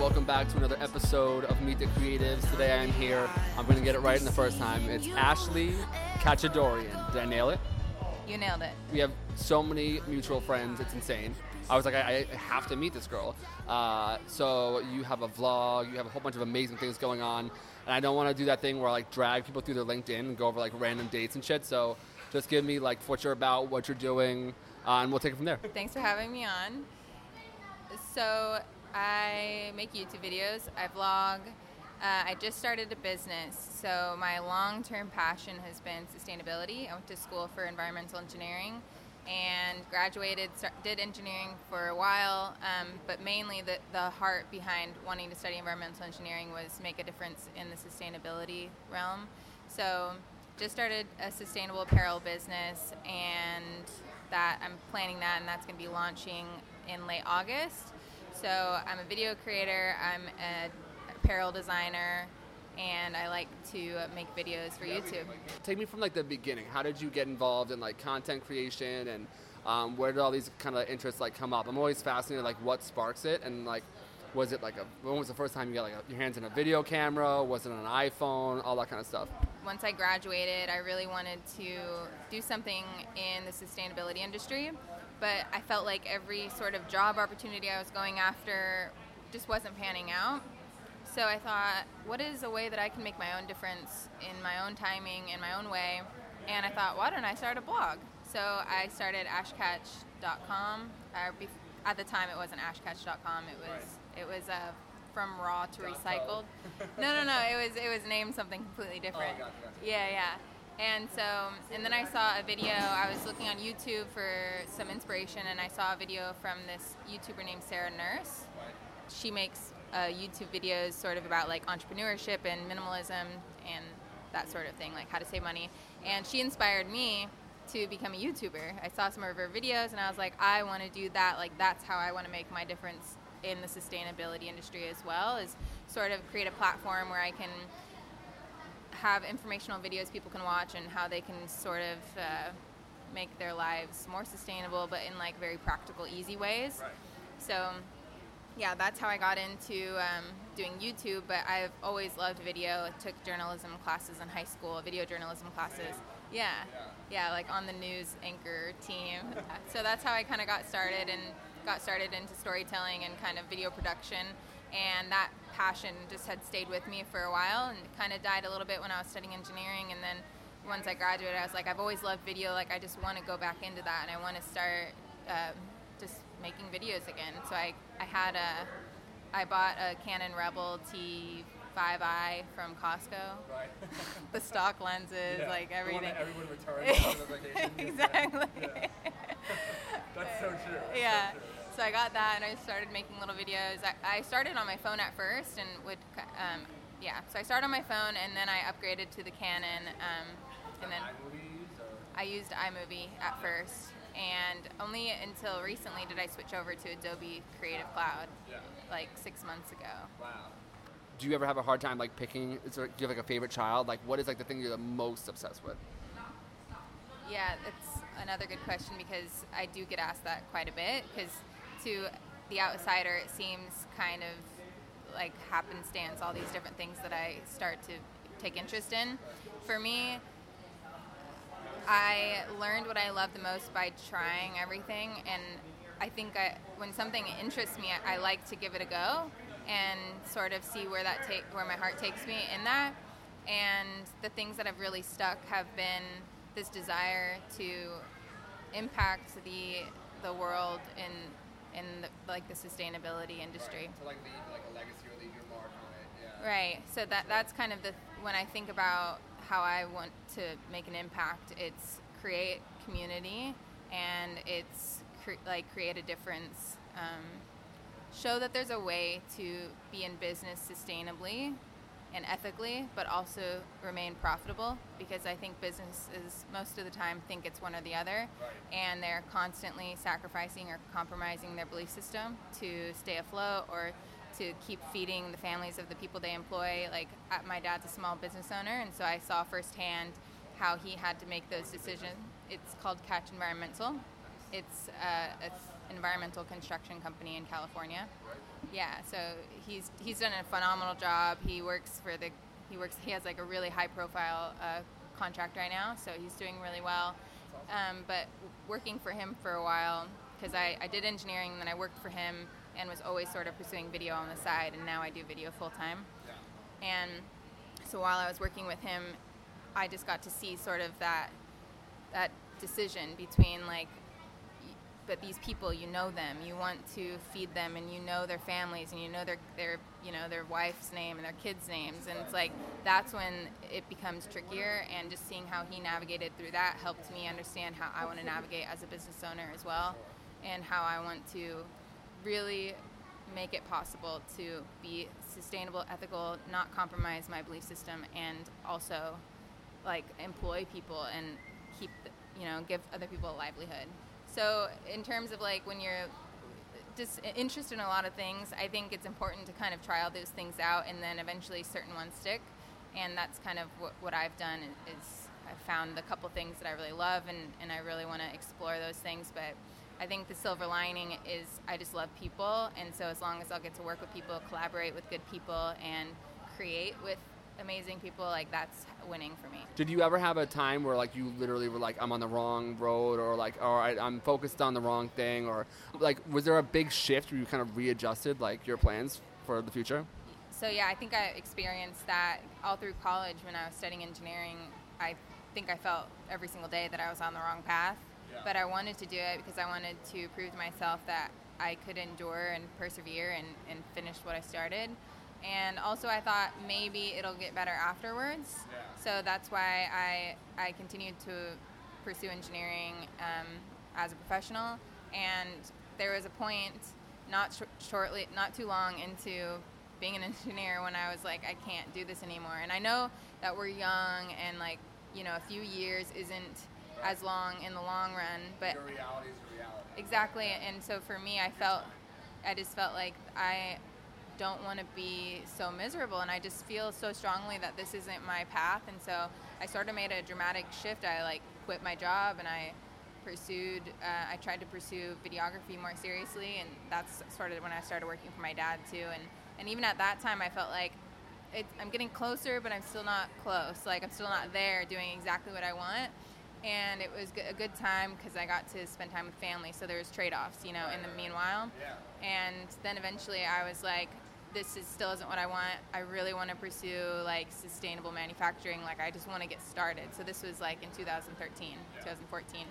Welcome back to another episode of Meet the Creatives. Today I am here. I'm going to get it right in the first time. It's Ashley Kachadorian. Did I nail it? You nailed it. We have so many mutual friends. It's insane. I was like, I, I have to meet this girl. Uh, so you have a vlog. You have a whole bunch of amazing things going on. And I don't want to do that thing where I like drag people through their LinkedIn and go over like random dates and shit. So just give me like what you're about, what you're doing, uh, and we'll take it from there. Thanks for having me on. So, I make YouTube videos, I vlog. Uh, I just started a business, so my long term passion has been sustainability. I went to school for environmental engineering and graduated, did engineering for a while, um, but mainly the, the heart behind wanting to study environmental engineering was make a difference in the sustainability realm. So, just started a sustainable apparel business and that I'm planning that and that's going to be launching in late August. So I'm a video creator, I'm an apparel designer, and I like to make videos for YouTube. Take me from like the beginning. How did you get involved in like content creation and um, where did all these kind of interests like come up? I'm always fascinated like what sparks it and like was it like a when was the first time you got like a, your hands in a video camera? Was it on an iPhone? All that kind of stuff. Once I graduated, I really wanted to do something in the sustainability industry, but I felt like every sort of job opportunity I was going after just wasn't panning out. So I thought, what is a way that I can make my own difference in my own timing, in my own way? And I thought, why don't I start a blog? So I started ashcatch.com. Uh, at the time, it wasn't ashcatch.com. It was. It was uh, from raw to recycled. no, no, no. It was it was named something completely different. gotcha, gotcha. Yeah, yeah. And so, and then I saw a video. I was looking on YouTube for some inspiration, and I saw a video from this YouTuber named Sarah Nurse. She makes uh, YouTube videos sort of about like entrepreneurship and minimalism and that sort of thing, like how to save money. And she inspired me to become a YouTuber. I saw some of her videos, and I was like, I want to do that. Like that's how I want to make my difference in the sustainability industry as well. Is sort of create a platform where I can have informational videos people can watch and how they can sort of uh, make their lives more sustainable, but in like very practical, easy ways. So, yeah, that's how I got into um, doing YouTube. But I've always loved video. I took journalism classes in high school, video journalism classes. Yeah, yeah, like on the news anchor team. so that's how I kind of got started and got started into storytelling and kind of video production. And that passion just had stayed with me for a while and kind of died a little bit when I was studying engineering. And then once I graduated, I was like, I've always loved video. Like, I just want to go back into that and I want to start um, just making videos again. So I, I had a, I bought a Canon Rebel T5i from Costco. Right. The stock lenses, Yeah. like The one that everything. everyone returns on the vacation. exactly. That's so true. That's yeah. so true. So I got that, and I started making little videos. I, I started on my phone at first, and would, um, yeah. So I started on my phone, and then I upgraded to the Canon, um, and then I used iMovie at first, and only until recently did I switch over to Adobe Creative Cloud, Yeah. like six months ago. Wow. Do you ever have a hard time like picking? There, do you have like a favorite child? Like, what is like the thing you're the most obsessed with? Yeah, that's another good question because I do get asked that quite a bit. Because to the outsider, it seems kind of like happenstance, all these different things that I start to take interest in. For me, I learned what I love the most by trying everything, and I think I, when something interests me, I, I like to give it a go and sort of see where that take where my heart takes me in that. And the things that have really stuck have been this desire to impact the the world in in the, like the sustainability industry. To like leave like a legacy or leave your mark on it. Yeah. Right. So that that's kind of the when I think about how I want to make an impact, it's create community and it's cre- like create a difference. Um, show that there's a way to be in business sustainably and ethically, but also remain profitable because I think businesses most of the time think it's one or the other, Right. and they're constantly sacrificing or compromising their belief system to stay afloat or to keep feeding the families of the people they employ. Like uh, my dad's a small business owner, and so I saw firsthand how he had to make those decisions. It's called Catch Environmental. It's a, it's environmental construction company in California. Yeah, so he's he's done a phenomenal job. He works for the he works he has like a really high profile uh, contract right now, so he's doing really well. Um, but working for him for a while because I, I did engineering and then I worked for him and was always sort of pursuing video on the side and now I do video full time. And so while I was working with him, I just got to see sort of that that decision between like but these people you know them. You want to feed them and you know their families and you know their their you know their wife's name and their kids names. And it's like that's when it becomes trickier and just seeing how he navigated through that helped me understand how I want to navigate as a business owner as well and how I want to really make it possible to be sustainable ethical not compromise my belief system and also like employ people and keep you know give other people a livelihood so in terms of like when you're just interested in a lot of things, I think it's important to kind of try all those things out, and then eventually certain ones stick. And that's kind of what, what I've done is I've found a couple things that I really love, and, and I really want to explore those things. But I think the silver lining is I just love people, and so as long as I'll get to work with people, collaborate with good people, and create with amazing people, like that's winning for me. Did you ever have a time where like you literally were like, I'm on the wrong road, or like, all right, I'm focused on the wrong thing, or like, was there a big shift where you kind of readjusted like your plans for the future? So yeah, I think I experienced that all through college when I was studying engineering. I think I felt every single day that I was on the wrong path, yeah. but I wanted to do it because I wanted to prove to myself that I could endure and persevere and, and finish what I started and also I thought maybe it'll get better afterwards. Yeah. So that's why I I continued to pursue engineering um, as a professional. And there was a point, not sh- shortly, not too long into being an engineer, when I was like, I can't do this anymore. And I know that we're young, and like you know, a few years isn't right. as long in the long run, but Your reality is reality. Exactly. And so for me, I felt, I just felt like I don't want to be so miserable and I just feel so strongly that this isn't my path and so I sort of made a dramatic shift I like quit my job and I pursued uh, I tried to pursue videography more seriously and that's sort of when I started working for my dad too and and even at that time I felt like it, I'm getting closer but I'm still not close like I'm still not there doing exactly what I want and it was a good time because I got to spend time with family. So there was trade-offs, you know, in the meanwhile. Yeah. And then eventually I was like, this is, still isn't what I want. I really want to pursue like sustainable manufacturing. Like I just want to get started. So this was like in 2013, yeah. 2014.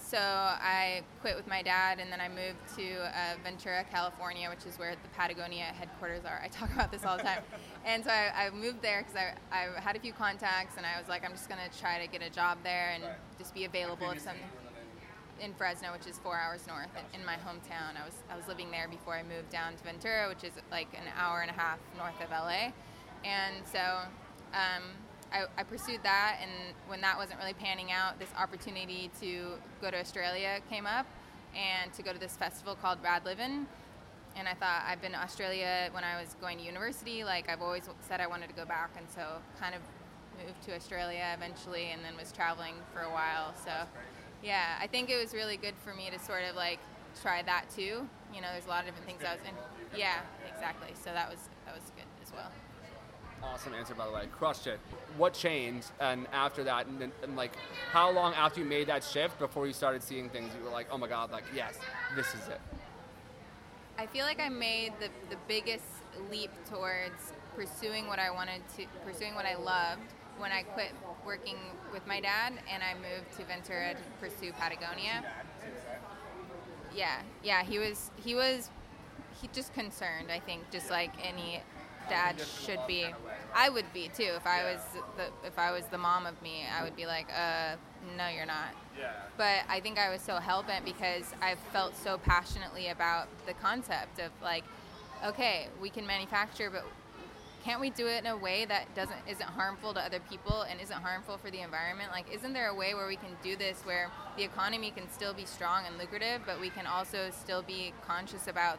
So I quit with my dad, and then I moved to uh, Ventura, California, which is where the Patagonia headquarters are. I talk about this all the time. and so I, I moved there because I, I had a few contacts, and I was like, I'm just going to try to get a job there and right. just be available if something in Fresno, which is four hours north in, my hometown. I was I was living there before I moved down to Ventura, which is like an hour and a half north of LA, and so um, I, I, pursued that. And when that wasn't really panning out, this opportunity to go to Australia came up, and to go to this festival called Radlivin. And I thought I've been to Australia when I was going to university. Like I've always said I wanted to go back, and so kind of moved to Australia eventually, and then was traveling for a while. So yeah, I think it was really good for me to sort of like try that too. You know, there's a lot of different things I was in. Yeah, exactly. So that was that was good as well. Awesome answer, by the way. Crushed it. What changed, and after that, and, and, like, how long after you made that shift before you started seeing things, you were like, oh my god, like, yes, this is it. I feel like I made the the biggest leap towards pursuing what I wanted to, pursuing what I loved when I quit working with my dad and I moved to Ventura to pursue Patagonia. Yeah, yeah, he was he was he just concerned. I think just like any dad should be. I would be too if I was the if I was the mom of me. I would be like, uh, no, you're not. But I think I was so hell bent because I felt so passionately about the concept of like, okay, we can manufacture, but can't we do it in a way that doesn't isn't harmful to other people and isn't harmful for the environment? Like, isn't there a way where we can do this where the economy can still be strong and lucrative, but we can also still be conscious about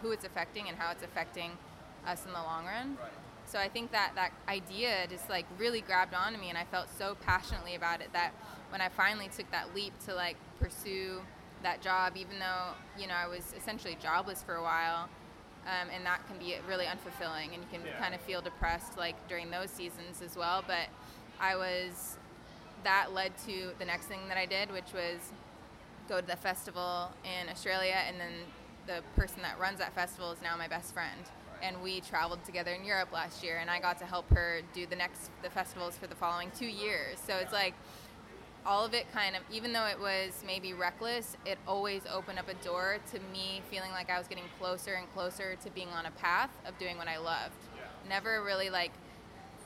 who it's affecting and how it's affecting us in the long run? Right. So I think that that idea just like really grabbed onto me, and I felt so passionately about it that when I finally took that leap to like pursue that job, even though you know I was essentially jobless for a while, um, and that can be really unfulfilling, and you can Yeah. kind of feel depressed like during those seasons as well. But I was that led to the next thing that I did, which was go to the festival in Australia, and then the person that runs that festival is now my best friend. And we traveled together in Europe last year, and I got to help her do the next the festivals for the following two years. So it's like all of it kind of, even though it was maybe reckless, it always opened up a door to me feeling like I was getting closer and closer to being on a path of doing what I loved. Never really like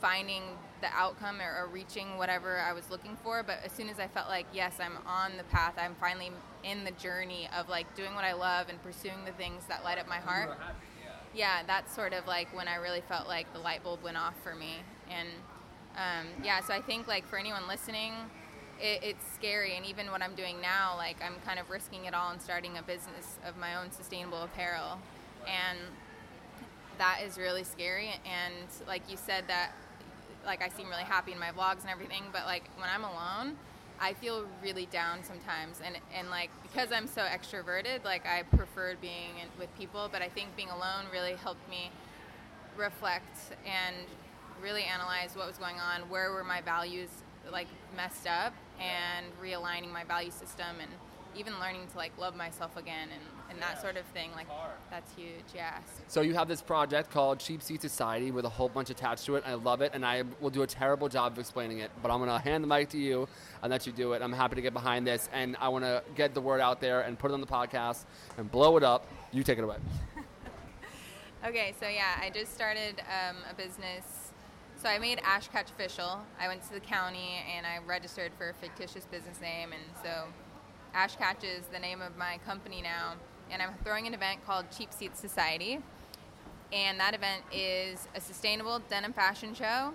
finding the outcome or, or reaching whatever I was looking for, but as soon as I felt like, yes, I'm on the path, I'm finally in the journey of like doing what I love and pursuing the things that light up my heart yeah, that's sort of like when I really felt like the light bulb went off for me. And um, yeah, so I think like for anyone listening, it, it's scary. And even what I'm doing now, like I'm kind of risking it all and starting a business of my own sustainable apparel. And that is really scary. And like you said, that like I seem really happy in my vlogs and everything, but like when I'm alone, I feel really down sometimes, and and like because I'm so extroverted, like I preferred being with people, but I think being alone really helped me reflect and really analyze what was going on, where were my values like messed up, and realigning my value system, and even learning to like love myself again, and and that sort of thing. Like that's huge, yeah. So you have this project called Cheap Seat Society with a whole bunch attached to it. I love it, and I will do a terrible job of explaining it. But I'm gonna hand the mic to you and let you do it. I'm happy to get behind this, and I want to get the word out there and put it on the podcast and blow it up. You take it away. Okay, so yeah, I just started um, a business. So I made Ash Catch official. I went to the county and I registered for a fictitious business name, and so Ash Catch is the name of my company now. And I'm throwing an event called Cheap Seats Society, and that event is a sustainable denim fashion show.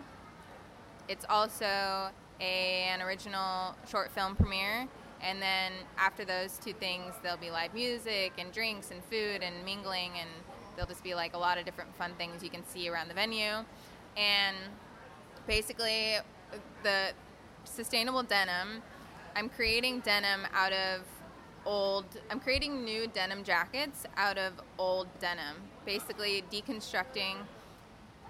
It's also a, an original short film premiere. And then after those two things, there'll be live music and drinks and food and mingling, and there'll just be like a lot of different fun things you can see around the venue. And basically, the sustainable denim, I'm creating denim out of old, I'm creating new denim jackets out of old denim. Basically, deconstructing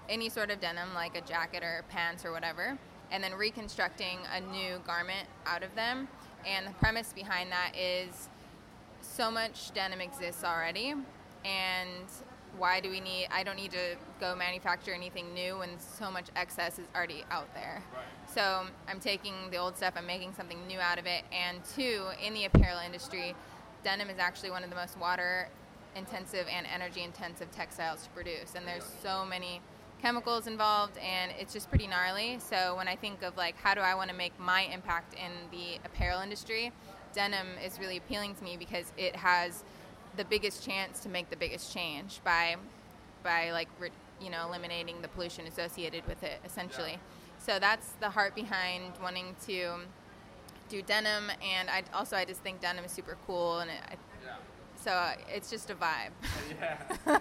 any sort of denim, like a jacket or pants or whatever, and then reconstructing a new garment out of them. And the premise behind that is so much denim exists already, and why do we need? I don't need to go manufacture anything new when so much excess is already out there. So I'm taking the old stuff, I'm making something new out of it. And two, in the apparel industry, denim is actually one of the most water intensive and energy intensive textiles to produce. And there's so many chemicals involved and it's just pretty gnarly. So when I think of like how do I want to make my impact in the apparel industry, denim is really appealing to me because it has the biggest chance to make the biggest change by by like re- you know eliminating the pollution associated with it essentially. So that's the heart behind wanting to do denim and I also I just think denim is super cool and it, I, so it's just a vibe. Yeah.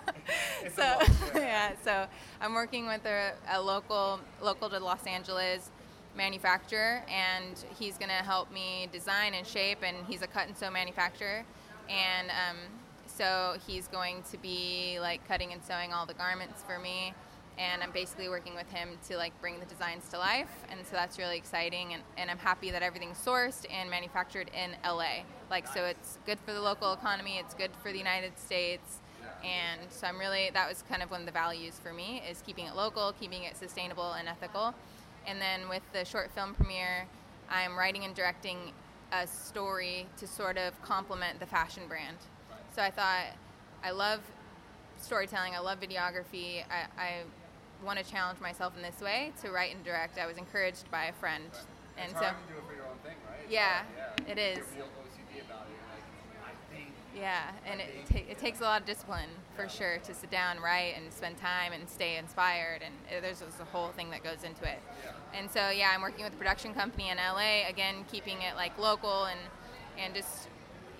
A so yeah. yeah, so I'm working with a, a local local to Los Angeles manufacturer, and he's gonna help me design and shape. And he's a cut and sew manufacturer, and um, so he's going to be like cutting and sewing all the garments for me. And I'm basically working with him to like bring the designs to life, and so that's really exciting. And, and I'm happy that everything's sourced and manufactured in LA. Like so, it's good for the local economy. It's good for the United States and so i'm really that was kind of one of the values for me is keeping it local keeping it sustainable and ethical and then with the short film premiere i'm writing and directing a story to sort of complement the fashion brand so i thought i love storytelling i love videography i, I want to challenge myself in this way to write and direct i was encouraged by a friend and it's so hard to do it for your own thing, right? Yeah, hard, it is. You're real OCD about it. Like, I think. Yeah, and it, ta- it takes a lot of discipline for sure to sit down, write, and spend time and stay inspired. And uh, there's just a whole thing that goes into it. And so, yeah, I'm working with a production company in LA again, keeping it like local and and just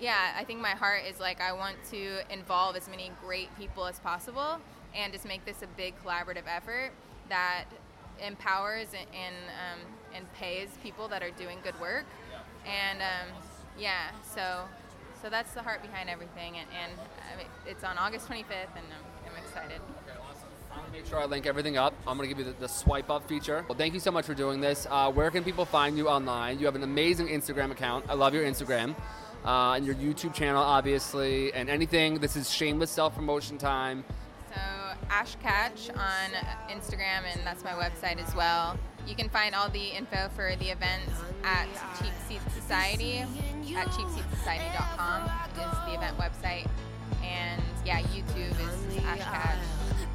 yeah. I think my heart is like I want to involve as many great people as possible and just make this a big collaborative effort that empowers and and, um, and pays people that are doing good work. And um, yeah, so so that's the heart behind everything, and, and it's on August 25th, and I'm, I'm excited. I'm gonna make sure I link everything up. I'm gonna give you the, the swipe up feature. Well, thank you so much for doing this. Uh, where can people find you online? You have an amazing Instagram account. I love your Instagram. Uh, and your YouTube channel, obviously, and anything. This is shameless self promotion time. So Ash Catch on Instagram, and that's my website as well. You can find all the info for the event at Cheap Seat Society at cheapseatsociety.com is the event website. And yeah, YouTube is Ash Catch.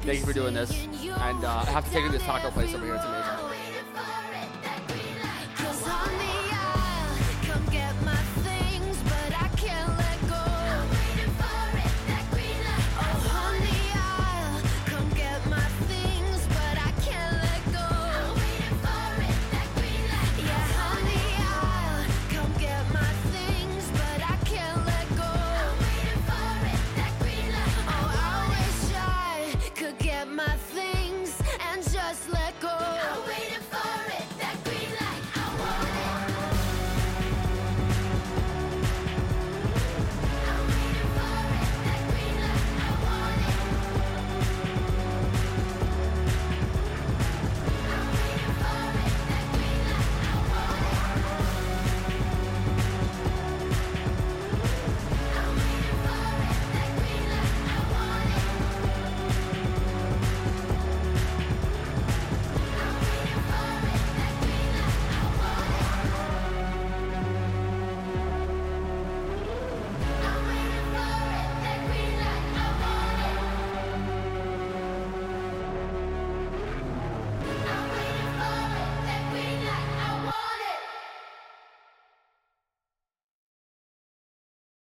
Thank you for doing this. And uh, I have to take you to this taco place over here. It's amazing.